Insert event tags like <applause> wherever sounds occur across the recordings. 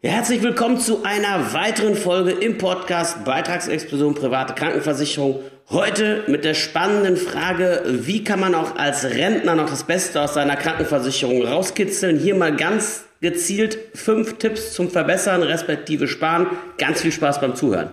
Herzlich willkommen zu einer weiteren Folge im Podcast Beitragsexplosion private Krankenversicherung. Heute mit der spannenden Frage, wie kann man auch als Rentner noch das Beste aus seiner Krankenversicherung rauskitzeln? Hier mal ganz gezielt fünf Tipps zum Verbessern respektive Sparen. Ganz viel Spaß beim Zuhören.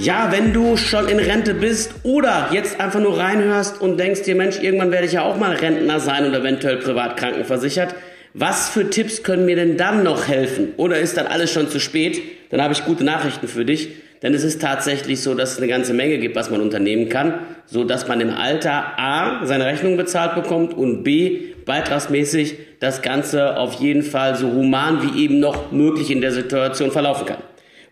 Ja, wenn du schon in Rente bist oder jetzt einfach nur reinhörst und denkst dir, Mensch, irgendwann werde ich ja auch mal Rentner sein und eventuell privat krankenversichert. Was für Tipps können mir denn dann noch helfen? Oder ist dann alles schon zu spät? Dann habe ich gute Nachrichten für dich. Denn es ist tatsächlich so, dass es eine ganze Menge gibt, was man unternehmen kann, so dass man im Alter A seine Rechnung bezahlt bekommt und B beitragsmäßig das Ganze auf jeden Fall so human wie eben noch möglich in der Situation verlaufen kann.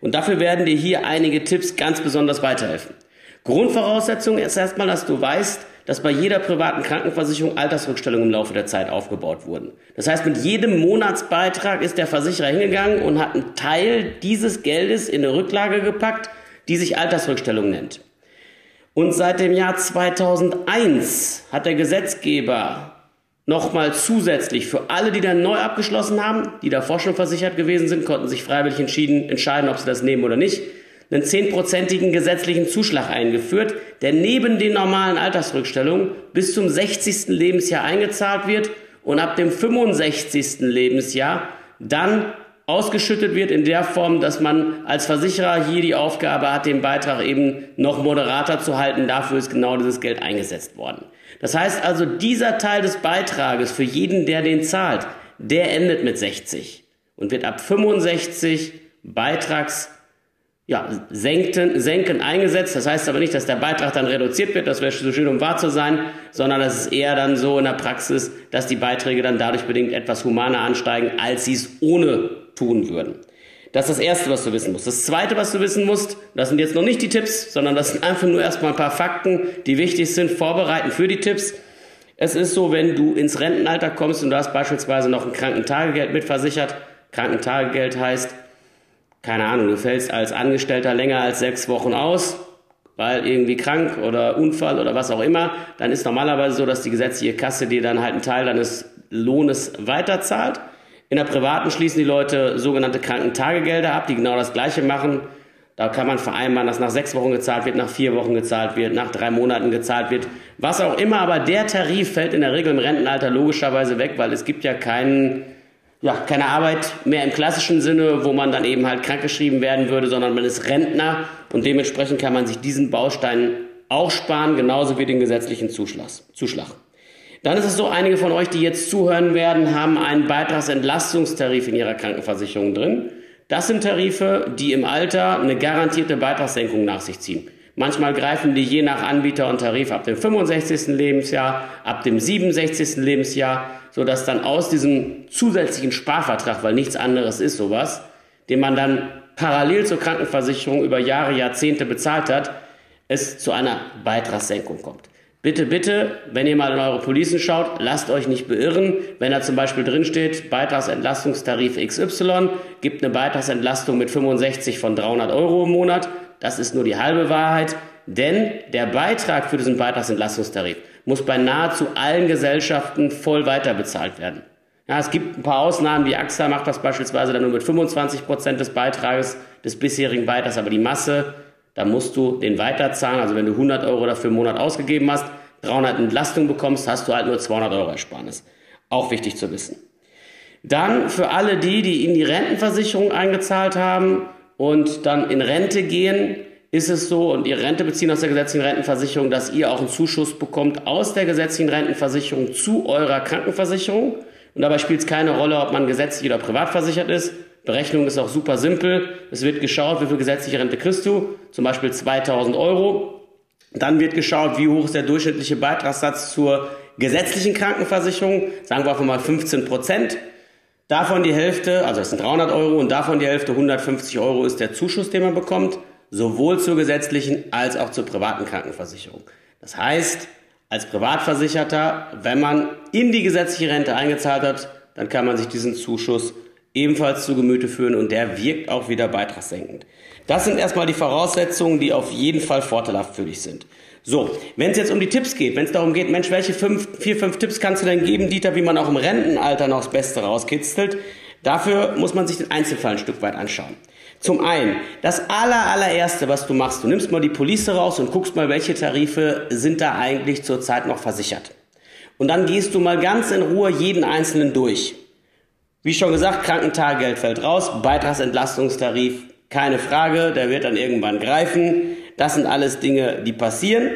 Und dafür werden dir hier einige Tipps ganz besonders weiterhelfen. Grundvoraussetzung ist erstmal, dass du weißt, dass bei jeder privaten Krankenversicherung Altersrückstellungen im Laufe der Zeit aufgebaut wurden. Das heißt, mit jedem Monatsbeitrag ist der Versicherer hingegangen und hat einen Teil dieses Geldes in eine Rücklage gepackt, die sich Altersrückstellung nennt. Und seit dem Jahr 2001 hat der Gesetzgeber nochmal zusätzlich für alle, die dann neu abgeschlossen haben, die davor schon versichert gewesen sind, konnten sich freiwillig entschieden, entscheiden, ob sie das nehmen oder nicht, einen zehnprozentigen gesetzlichen Zuschlag eingeführt, der neben den normalen Altersrückstellungen bis zum 60. Lebensjahr eingezahlt wird und ab dem 65. Lebensjahr dann ausgeschüttet wird in der Form, dass man als Versicherer hier die Aufgabe hat, den Beitrag eben noch moderater zu halten. Dafür ist genau dieses Geld eingesetzt worden. Das heißt also, dieser Teil des Beitrages für jeden, der den zahlt, der endet mit 60 und wird ab 65 Beitrags ja, senken, senken eingesetzt. Das heißt aber nicht, dass der Beitrag dann reduziert wird, das wäre so schön, um wahr zu sein, sondern das ist eher dann so in der Praxis, dass die Beiträge dann dadurch bedingt etwas humaner ansteigen, als sie es ohne tun würden. Das ist das Erste, was du wissen musst. Das Zweite, was du wissen musst, das sind jetzt noch nicht die Tipps, sondern das sind einfach nur erstmal ein paar Fakten, die wichtig sind, vorbereiten für die Tipps. Es ist so, wenn du ins Rentenalter kommst und du hast beispielsweise noch ein Krankentagegeld mitversichert, Krankentagegeld heißt, keine Ahnung, du fällst als Angestellter länger als sechs Wochen aus, weil irgendwie krank oder Unfall oder was auch immer, dann ist normalerweise so, dass die gesetzliche Kasse dir dann halt einen Teil deines Lohnes weiterzahlt. In der privaten schließen die Leute sogenannte Krankentagegelder ab, die genau das Gleiche machen. Da kann man vereinbaren, dass nach sechs Wochen gezahlt wird, nach vier Wochen gezahlt wird, nach drei Monaten gezahlt wird, was auch immer. Aber der Tarif fällt in der Regel im Rentenalter logischerweise weg, weil es gibt ja keinen, ja, keine Arbeit mehr im klassischen Sinne, wo man dann eben halt krankgeschrieben werden würde, sondern man ist Rentner und dementsprechend kann man sich diesen Baustein auch sparen, genauso wie den gesetzlichen Zuschlag. Zuschlag. Dann ist es so, einige von euch, die jetzt zuhören werden, haben einen Beitragsentlastungstarif in ihrer Krankenversicherung drin. Das sind Tarife, die im Alter eine garantierte Beitragssenkung nach sich ziehen. Manchmal greifen die je nach Anbieter und Tarif ab dem 65. Lebensjahr, ab dem 67. Lebensjahr, sodass dann aus diesem zusätzlichen Sparvertrag, weil nichts anderes ist sowas, den man dann parallel zur Krankenversicherung über Jahre, Jahrzehnte bezahlt hat, es zu einer Beitragssenkung kommt. Bitte, bitte, wenn ihr mal in eure Policen schaut, lasst euch nicht beirren. Wenn da zum Beispiel drin steht, Beitragsentlastungstarif XY, gibt eine Beitragsentlastung mit 65 von 300 Euro im Monat. Das ist nur die halbe Wahrheit. Denn der Beitrag für diesen Beitragsentlastungstarif muss bei nahezu allen Gesellschaften voll weiterbezahlt werden. Ja, es gibt ein paar Ausnahmen, die AXA macht das beispielsweise dann nur mit 25 Prozent des Beitrages des bisherigen Beitrags, aber die Masse da musst du den weiterzahlen. Also wenn du 100 Euro dafür im Monat ausgegeben hast, 300 Entlastung bekommst, hast du halt nur 200 Euro Ersparnis. Auch wichtig zu wissen. Dann für alle die, die in die Rentenversicherung eingezahlt haben und dann in Rente gehen, ist es so und ihr Rente beziehen aus der gesetzlichen Rentenversicherung, dass ihr auch einen Zuschuss bekommt aus der gesetzlichen Rentenversicherung zu eurer Krankenversicherung. Und dabei spielt es keine Rolle, ob man gesetzlich oder privat versichert ist. Berechnung ist auch super simpel. Es wird geschaut, wie viel gesetzliche Rente kriegst du, zum Beispiel 2000 Euro. Dann wird geschaut, wie hoch ist der durchschnittliche Beitragssatz zur gesetzlichen Krankenversicherung, sagen wir einfach mal 15 Prozent. Davon die Hälfte, also das sind 300 Euro und davon die Hälfte 150 Euro ist der Zuschuss, den man bekommt, sowohl zur gesetzlichen als auch zur privaten Krankenversicherung. Das heißt, als Privatversicherter, wenn man in die gesetzliche Rente eingezahlt hat, dann kann man sich diesen Zuschuss ebenfalls zu Gemüte führen und der wirkt auch wieder beitragssenkend. Das sind erstmal die Voraussetzungen, die auf jeden Fall vorteilhaft für dich sind. So, wenn es jetzt um die Tipps geht, wenn es darum geht, Mensch, welche fünf, vier, fünf Tipps kannst du denn geben, Dieter, wie man auch im Rentenalter noch das Beste rauskitzelt, dafür muss man sich den Einzelfall ein Stück weit anschauen. Zum einen, das aller, allererste, was du machst, du nimmst mal die Police raus und guckst mal, welche Tarife sind da eigentlich zurzeit noch versichert. Und dann gehst du mal ganz in Ruhe jeden einzelnen durch. Wie schon gesagt, Krankentagegeld fällt raus, Beitragsentlastungstarif, keine Frage, der wird dann irgendwann greifen. Das sind alles Dinge, die passieren.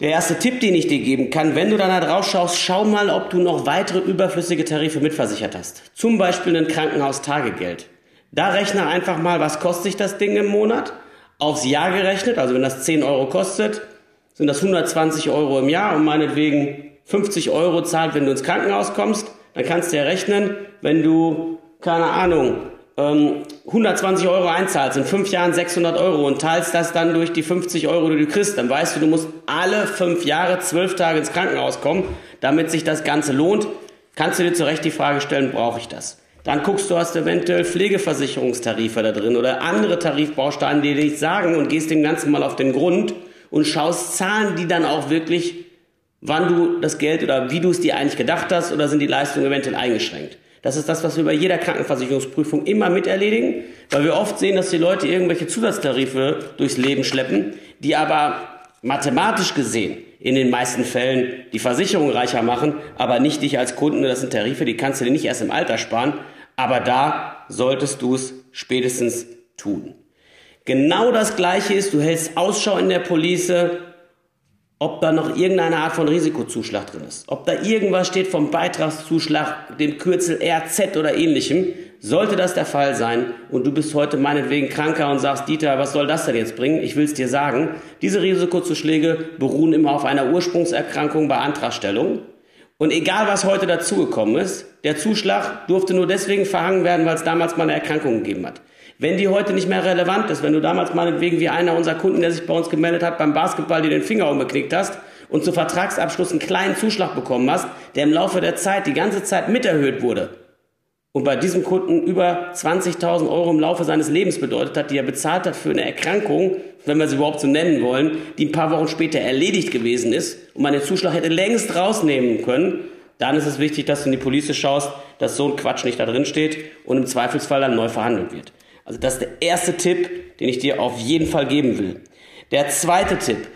Der erste Tipp, den ich dir geben kann, wenn du da drauf schaust, schau mal, ob du noch weitere überflüssige Tarife mitversichert hast. Zum Beispiel ein Krankenhaustagegeld. Da rechne einfach mal, was kostet sich das Ding im Monat? Aufs Jahr gerechnet, also wenn das 10 Euro kostet, sind das 120 Euro im Jahr und meinetwegen 50 Euro zahlt, wenn du ins Krankenhaus kommst. Dann kannst du ja rechnen, wenn du, keine Ahnung, 120 ähm, Euro einzahlst, in fünf Jahren 600 Euro und teilst das dann durch die 50 Euro, die du kriegst, dann weißt du, du musst alle fünf Jahre, zwölf Tage ins Krankenhaus kommen, damit sich das Ganze lohnt. Kannst du dir zu Recht die Frage stellen, brauche ich das? Dann guckst du, hast du eventuell Pflegeversicherungstarife da drin oder andere Tarifbausteine, die dir nicht sagen und gehst dem Ganzen mal auf den Grund und schaust, zahlen die dann auch wirklich, wann du das Geld oder wie du es dir eigentlich gedacht hast oder sind die Leistungen eventuell eingeschränkt? Das ist das, was wir bei jeder Krankenversicherungsprüfung immer miterledigen, weil wir oft sehen, dass die Leute irgendwelche Zusatztarife durchs Leben schleppen, die aber mathematisch gesehen in den meisten Fällen die Versicherung reicher machen, aber nicht dich als Kunden. Das sind Tarife, die kannst du dir nicht erst im Alter sparen, aber da solltest du es spätestens tun. Genau das Gleiche ist, du hältst Ausschau in der Police, ob da noch irgendeine Art von Risikozuschlag drin ist, ob da irgendwas steht vom Beitragszuschlag, dem Kürzel RZ oder ähnlichem. Sollte das der Fall sein und du bist heute meinetwegen kranker und sagst, Dieter, was soll das denn jetzt bringen? Ich will es dir sagen, diese Risikozuschläge beruhen immer auf einer Ursprungserkrankung bei Antragstellung. Und egal was heute dazugekommen ist, der Zuschlag durfte nur deswegen verhangen werden, weil es damals mal eine Erkrankung gegeben hat. Wenn die heute nicht mehr relevant ist, wenn du damals meinetwegen wie einer unserer Kunden, der sich bei uns gemeldet hat, beim Basketball dir den Finger umgeknickt hast und zu Vertragsabschluss einen kleinen Zuschlag bekommen hast, der im Laufe der Zeit die ganze Zeit miterhöht wurde und bei diesem Kunden über 20.000 Euro im Laufe seines Lebens bedeutet hat, die er bezahlt hat für eine Erkrankung, wenn wir sie überhaupt so nennen wollen, die ein paar Wochen später erledigt gewesen ist und man den Zuschlag hätte längst rausnehmen können, dann ist es wichtig, dass du in die Police schaust, dass so ein Quatsch nicht da drin steht und im Zweifelsfall dann neu verhandelt wird. Also das ist der erste Tipp, den ich dir auf jeden Fall geben will. Der zweite Tipp.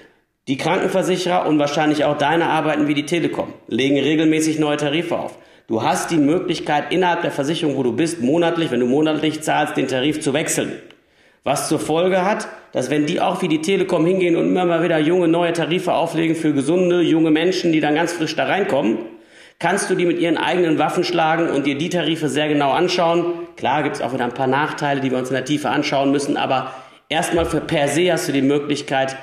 Die Krankenversicherer und wahrscheinlich auch deine arbeiten wie die Telekom, legen regelmäßig neue Tarife auf. Du hast die Möglichkeit, innerhalb der Versicherung, wo du bist, monatlich, wenn du monatlich zahlst, den Tarif zu wechseln. Was zur Folge hat, dass wenn die auch wie die Telekom hingehen und immer mal wieder junge neue Tarife auflegen für gesunde, junge Menschen, die dann ganz frisch da reinkommen, kannst du die mit ihren eigenen Waffen schlagen und dir die Tarife sehr genau anschauen. Klar gibt es auch wieder ein paar Nachteile, die wir uns in der Tiefe anschauen müssen, aber erstmal für per se hast du die Möglichkeit,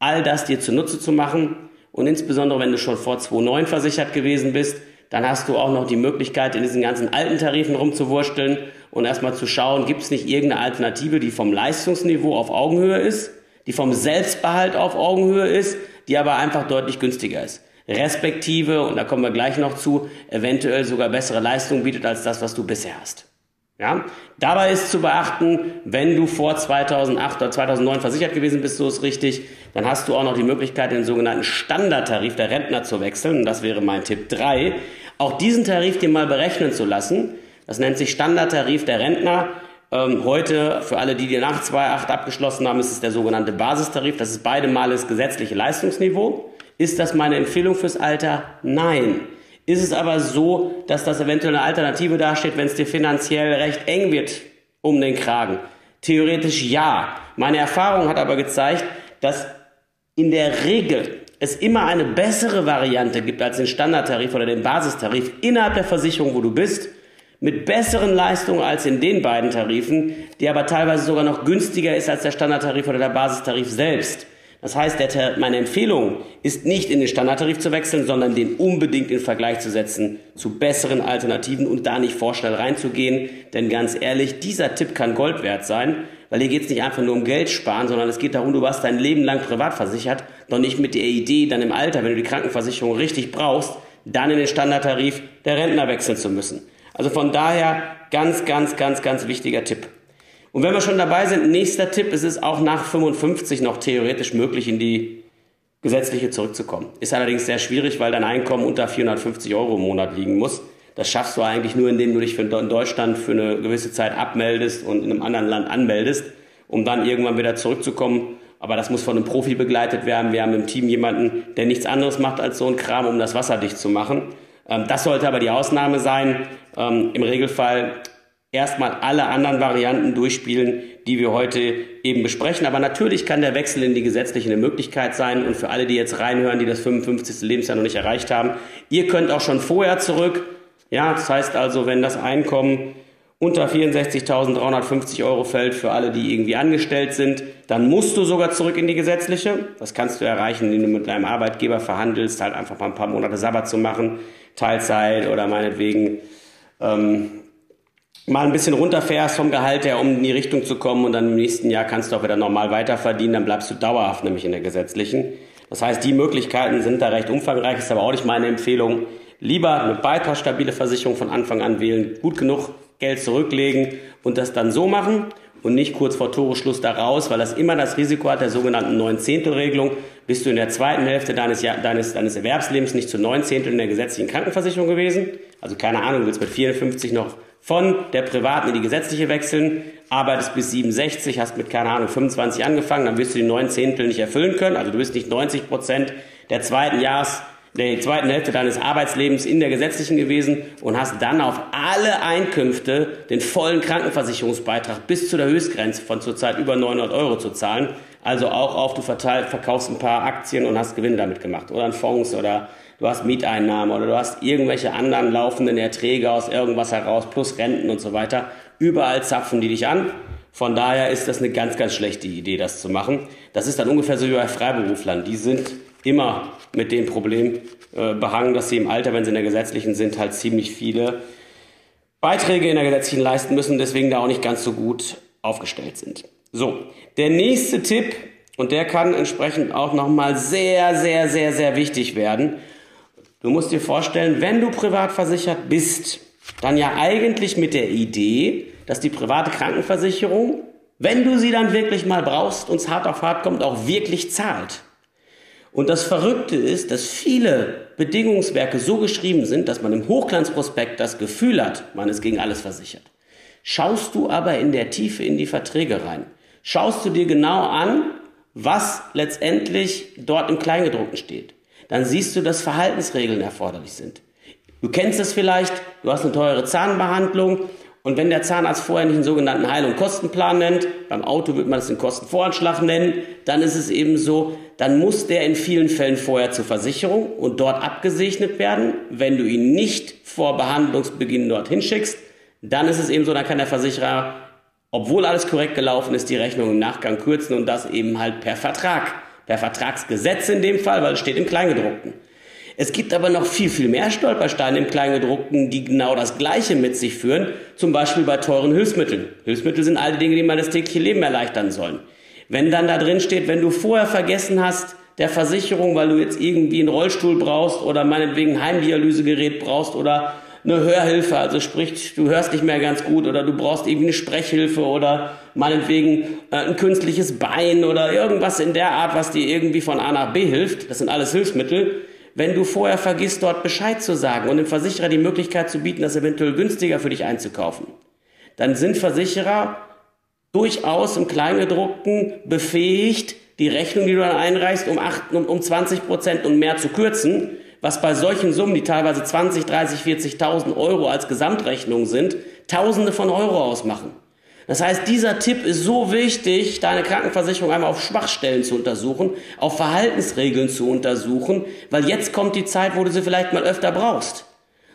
all das dir zunutze zu machen. Und insbesondere, wenn du schon vor 2009 versichert gewesen bist, dann hast du auch noch die Möglichkeit, in diesen ganzen alten Tarifen rumzuwursteln und erstmal zu schauen, gibt es nicht irgendeine Alternative, die vom Leistungsniveau auf Augenhöhe ist, die vom Selbstbehalt auf Augenhöhe ist, die aber einfach deutlich günstiger ist respektive, und da kommen wir gleich noch zu, eventuell sogar bessere Leistung bietet als das, was du bisher hast. Ja? Dabei ist zu beachten, wenn du vor 2008 oder 2009 versichert gewesen bist, so ist richtig, dann hast du auch noch die Möglichkeit, den sogenannten Standardtarif der Rentner zu wechseln. Und das wäre mein Tipp 3. Auch diesen Tarif dir mal berechnen zu lassen. Das nennt sich Standardtarif der Rentner. Ähm, heute, für alle, die die nach 2008 abgeschlossen haben, ist es der sogenannte Basistarif. Das ist beide Mal das gesetzliche Leistungsniveau. Ist das meine Empfehlung fürs Alter? Nein. Ist es aber so, dass das eventuell eine Alternative dasteht, wenn es dir finanziell recht eng wird um den Kragen? Theoretisch ja. Meine Erfahrung hat aber gezeigt, dass in der Regel es immer eine bessere Variante gibt als den Standardtarif oder den Basistarif innerhalb der Versicherung, wo du bist, mit besseren Leistungen als in den beiden Tarifen, die aber teilweise sogar noch günstiger ist als der Standardtarif oder der Basistarif selbst. Das heißt, meine Empfehlung ist nicht in den Standardtarif zu wechseln, sondern den unbedingt in Vergleich zu setzen zu besseren Alternativen und da nicht vorschnell reinzugehen. Denn ganz ehrlich, dieser Tipp kann Gold wert sein, weil hier geht es nicht einfach nur um Geld sparen, sondern es geht darum, du warst dein Leben lang privat versichert, doch nicht mit der Idee, dann im Alter, wenn du die Krankenversicherung richtig brauchst, dann in den Standardtarif der Rentner wechseln zu müssen. Also von daher ganz, ganz, ganz, ganz wichtiger Tipp. Und wenn wir schon dabei sind, nächster Tipp, es ist auch nach 55 noch theoretisch möglich, in die gesetzliche zurückzukommen. Ist allerdings sehr schwierig, weil dein Einkommen unter 450 Euro im Monat liegen muss. Das schaffst du eigentlich nur, indem du dich in Deutschland für eine gewisse Zeit abmeldest und in einem anderen Land anmeldest, um dann irgendwann wieder zurückzukommen. Aber das muss von einem Profi begleitet werden. Wir haben im Team jemanden, der nichts anderes macht als so ein Kram, um das Wasser dicht zu machen. Ähm, das sollte aber die Ausnahme sein. Ähm, Im Regelfall erstmal alle anderen Varianten durchspielen, die wir heute eben besprechen. Aber natürlich kann der Wechsel in die gesetzliche eine Möglichkeit sein. Und für alle, die jetzt reinhören, die das 55. Lebensjahr noch nicht erreicht haben, ihr könnt auch schon vorher zurück. Ja, das heißt also, wenn das Einkommen unter 64.350 Euro fällt für alle, die irgendwie angestellt sind, dann musst du sogar zurück in die gesetzliche. Das kannst du erreichen, indem du mit deinem Arbeitgeber verhandelst, halt einfach mal ein paar Monate Sabbat zu machen, Teilzeit oder meinetwegen ähm, mal ein bisschen runterfährst vom Gehalt her, um in die Richtung zu kommen und dann im nächsten Jahr kannst du auch wieder normal weiter verdienen, dann bleibst du dauerhaft nämlich in der gesetzlichen. Das heißt, die Möglichkeiten sind da recht umfangreich, ist aber auch nicht meine Empfehlung. Lieber eine beitragsstabile Versicherung von Anfang an wählen, gut genug Geld zurücklegen und das dann so machen und nicht kurz vor Toreschluss da raus, weil das immer das Risiko hat der sogenannten Neunzehntelregelung. Bist du in der zweiten Hälfte deines, deines, deines Erwerbslebens nicht zu neun Zehntel in der gesetzlichen Krankenversicherung gewesen? Also keine Ahnung, du willst mit 54 noch von der privaten in die gesetzliche wechseln, arbeitest bis 67, hast mit, keine Ahnung, 25 angefangen, dann wirst du die neun Zehntel nicht erfüllen können. Also du bist nicht 90 Prozent der zweiten Jahres, der zweiten Hälfte deines Arbeitslebens in der gesetzlichen gewesen und hast dann auf alle Einkünfte den vollen Krankenversicherungsbeitrag bis zu der Höchstgrenze von zurzeit über 900 Euro zu zahlen. Also auch auf, du verkaufst ein paar Aktien und hast Gewinne damit gemacht oder ein Fonds oder du hast Mieteinnahmen oder du hast irgendwelche anderen laufenden Erträge aus irgendwas heraus, plus Renten und so weiter. Überall zapfen die dich an. Von daher ist das eine ganz, ganz schlechte Idee, das zu machen. Das ist dann ungefähr so wie bei Freiberuflern. Die sind immer mit dem Problem äh, behangen, dass sie im Alter, wenn sie in der gesetzlichen sind, halt ziemlich viele Beiträge in der gesetzlichen leisten müssen, deswegen da auch nicht ganz so gut aufgestellt sind. So, der nächste Tipp, und der kann entsprechend auch nochmal sehr, sehr, sehr, sehr wichtig werden. Du musst dir vorstellen, wenn du privat versichert bist, dann ja eigentlich mit der Idee, dass die private Krankenversicherung, wenn du sie dann wirklich mal brauchst und es hart auf hart kommt, auch wirklich zahlt. Und das Verrückte ist, dass viele Bedingungswerke so geschrieben sind, dass man im Hochglanzprospekt das Gefühl hat, man ist gegen alles versichert. Schaust du aber in der Tiefe in die Verträge rein, schaust du dir genau an, was letztendlich dort im Kleingedruckten steht dann siehst du, dass Verhaltensregeln erforderlich sind. Du kennst es vielleicht, du hast eine teure Zahnbehandlung und wenn der Zahnarzt vorher nicht einen sogenannten Heil- und Kostenplan nennt, beim Auto wird man es den Kostenvoranschlag nennen, dann ist es eben so, dann muss der in vielen Fällen vorher zur Versicherung und dort abgesegnet werden. Wenn du ihn nicht vor Behandlungsbeginn dorthin schickst, dann ist es eben so, dann kann der Versicherer, obwohl alles korrekt gelaufen ist, die Rechnung im Nachgang kürzen und das eben halt per Vertrag per Vertragsgesetz in dem Fall, weil es steht im Kleingedruckten. Es gibt aber noch viel, viel mehr Stolpersteine im Kleingedruckten, die genau das Gleiche mit sich führen, zum Beispiel bei teuren Hilfsmitteln. Hilfsmittel sind all die Dinge, die man das tägliche Leben erleichtern sollen. Wenn dann da drin steht, wenn du vorher vergessen hast, der Versicherung, weil du jetzt irgendwie einen Rollstuhl brauchst oder meinetwegen ein Heimdialysegerät brauchst oder eine Hörhilfe, also sprich, du hörst nicht mehr ganz gut oder du brauchst irgendwie eine Sprechhilfe oder meinetwegen äh, ein künstliches Bein oder irgendwas in der Art, was dir irgendwie von A nach B hilft. Das sind alles Hilfsmittel. Wenn du vorher vergisst, dort Bescheid zu sagen und dem Versicherer die Möglichkeit zu bieten, das eventuell günstiger für dich einzukaufen, dann sind Versicherer durchaus im Kleingedruckten befähigt, die Rechnung, die du dann einreichst, um, 8, um, um 20 Prozent und mehr zu kürzen was bei solchen Summen, die teilweise 20, 30, 40.000 Euro als Gesamtrechnung sind, Tausende von Euro ausmachen. Das heißt, dieser Tipp ist so wichtig, deine Krankenversicherung einmal auf Schwachstellen zu untersuchen, auf Verhaltensregeln zu untersuchen, weil jetzt kommt die Zeit, wo du sie vielleicht mal öfter brauchst.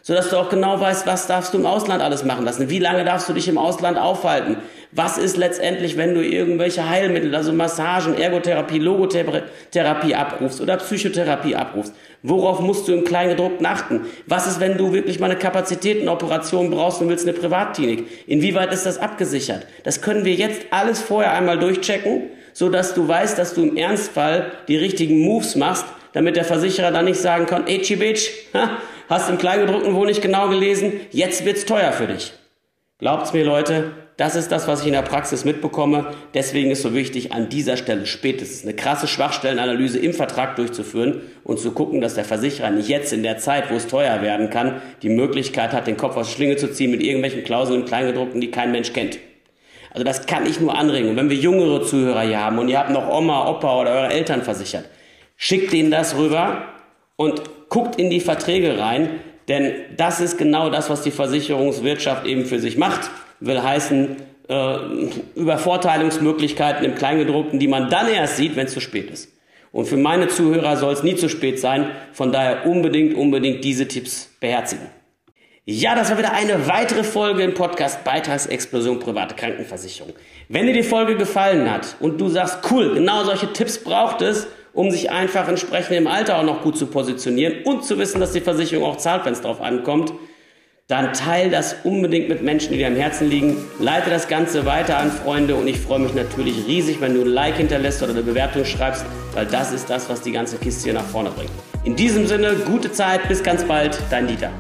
Sodass du auch genau weißt, was darfst du im Ausland alles machen lassen, wie lange darfst du dich im Ausland aufhalten, was ist letztendlich, wenn du irgendwelche Heilmittel, also Massagen, Ergotherapie, Logotherapie abrufst oder Psychotherapie abrufst? Worauf musst du im Kleingedruckten achten? Was ist, wenn du wirklich mal eine Kapazitätenoperation brauchst und willst eine Privatklinik? Inwieweit ist das abgesichert? Das können wir jetzt alles vorher einmal durchchecken, so dass du weißt, dass du im Ernstfall die richtigen Moves machst, damit der Versicherer dann nicht sagen kann, ey, Bitch, <laughs> hast im Kleingedruckten wohl nicht genau gelesen, jetzt wird's teuer für dich. Glaubt's mir, Leute, das ist das, was ich in der Praxis mitbekomme. Deswegen ist so wichtig, an dieser Stelle spätestens eine krasse Schwachstellenanalyse im Vertrag durchzuführen und zu gucken, dass der Versicherer nicht jetzt in der Zeit, wo es teuer werden kann, die Möglichkeit hat, den Kopf aus der Schlinge zu ziehen mit irgendwelchen Klauseln im Kleingedruckten, die kein Mensch kennt. Also das kann ich nur anregen. Und wenn wir jüngere Zuhörer hier haben und ihr habt noch Oma, Opa oder eure Eltern versichert, schickt denen das rüber und guckt in die Verträge rein, denn das ist genau das, was die Versicherungswirtschaft eben für sich macht will heißen äh, Übervorteilungsmöglichkeiten im Kleingedruckten, die man dann erst sieht, wenn es zu spät ist. Und für meine Zuhörer soll es nie zu spät sein. Von daher unbedingt, unbedingt diese Tipps beherzigen. Ja, das war wieder eine weitere Folge im Podcast Beitragsexplosion private Krankenversicherung. Wenn dir die Folge gefallen hat und du sagst, cool, genau solche Tipps braucht es, um sich einfach entsprechend im Alter auch noch gut zu positionieren und zu wissen, dass die Versicherung auch zahlt, wenn es drauf ankommt, dann teile das unbedingt mit Menschen, die dir am Herzen liegen. Leite das Ganze weiter an Freunde und ich freue mich natürlich riesig, wenn du ein Like hinterlässt oder eine Bewertung schreibst, weil das ist das, was die ganze Kiste hier nach vorne bringt. In diesem Sinne, gute Zeit, bis ganz bald, dein Dieter.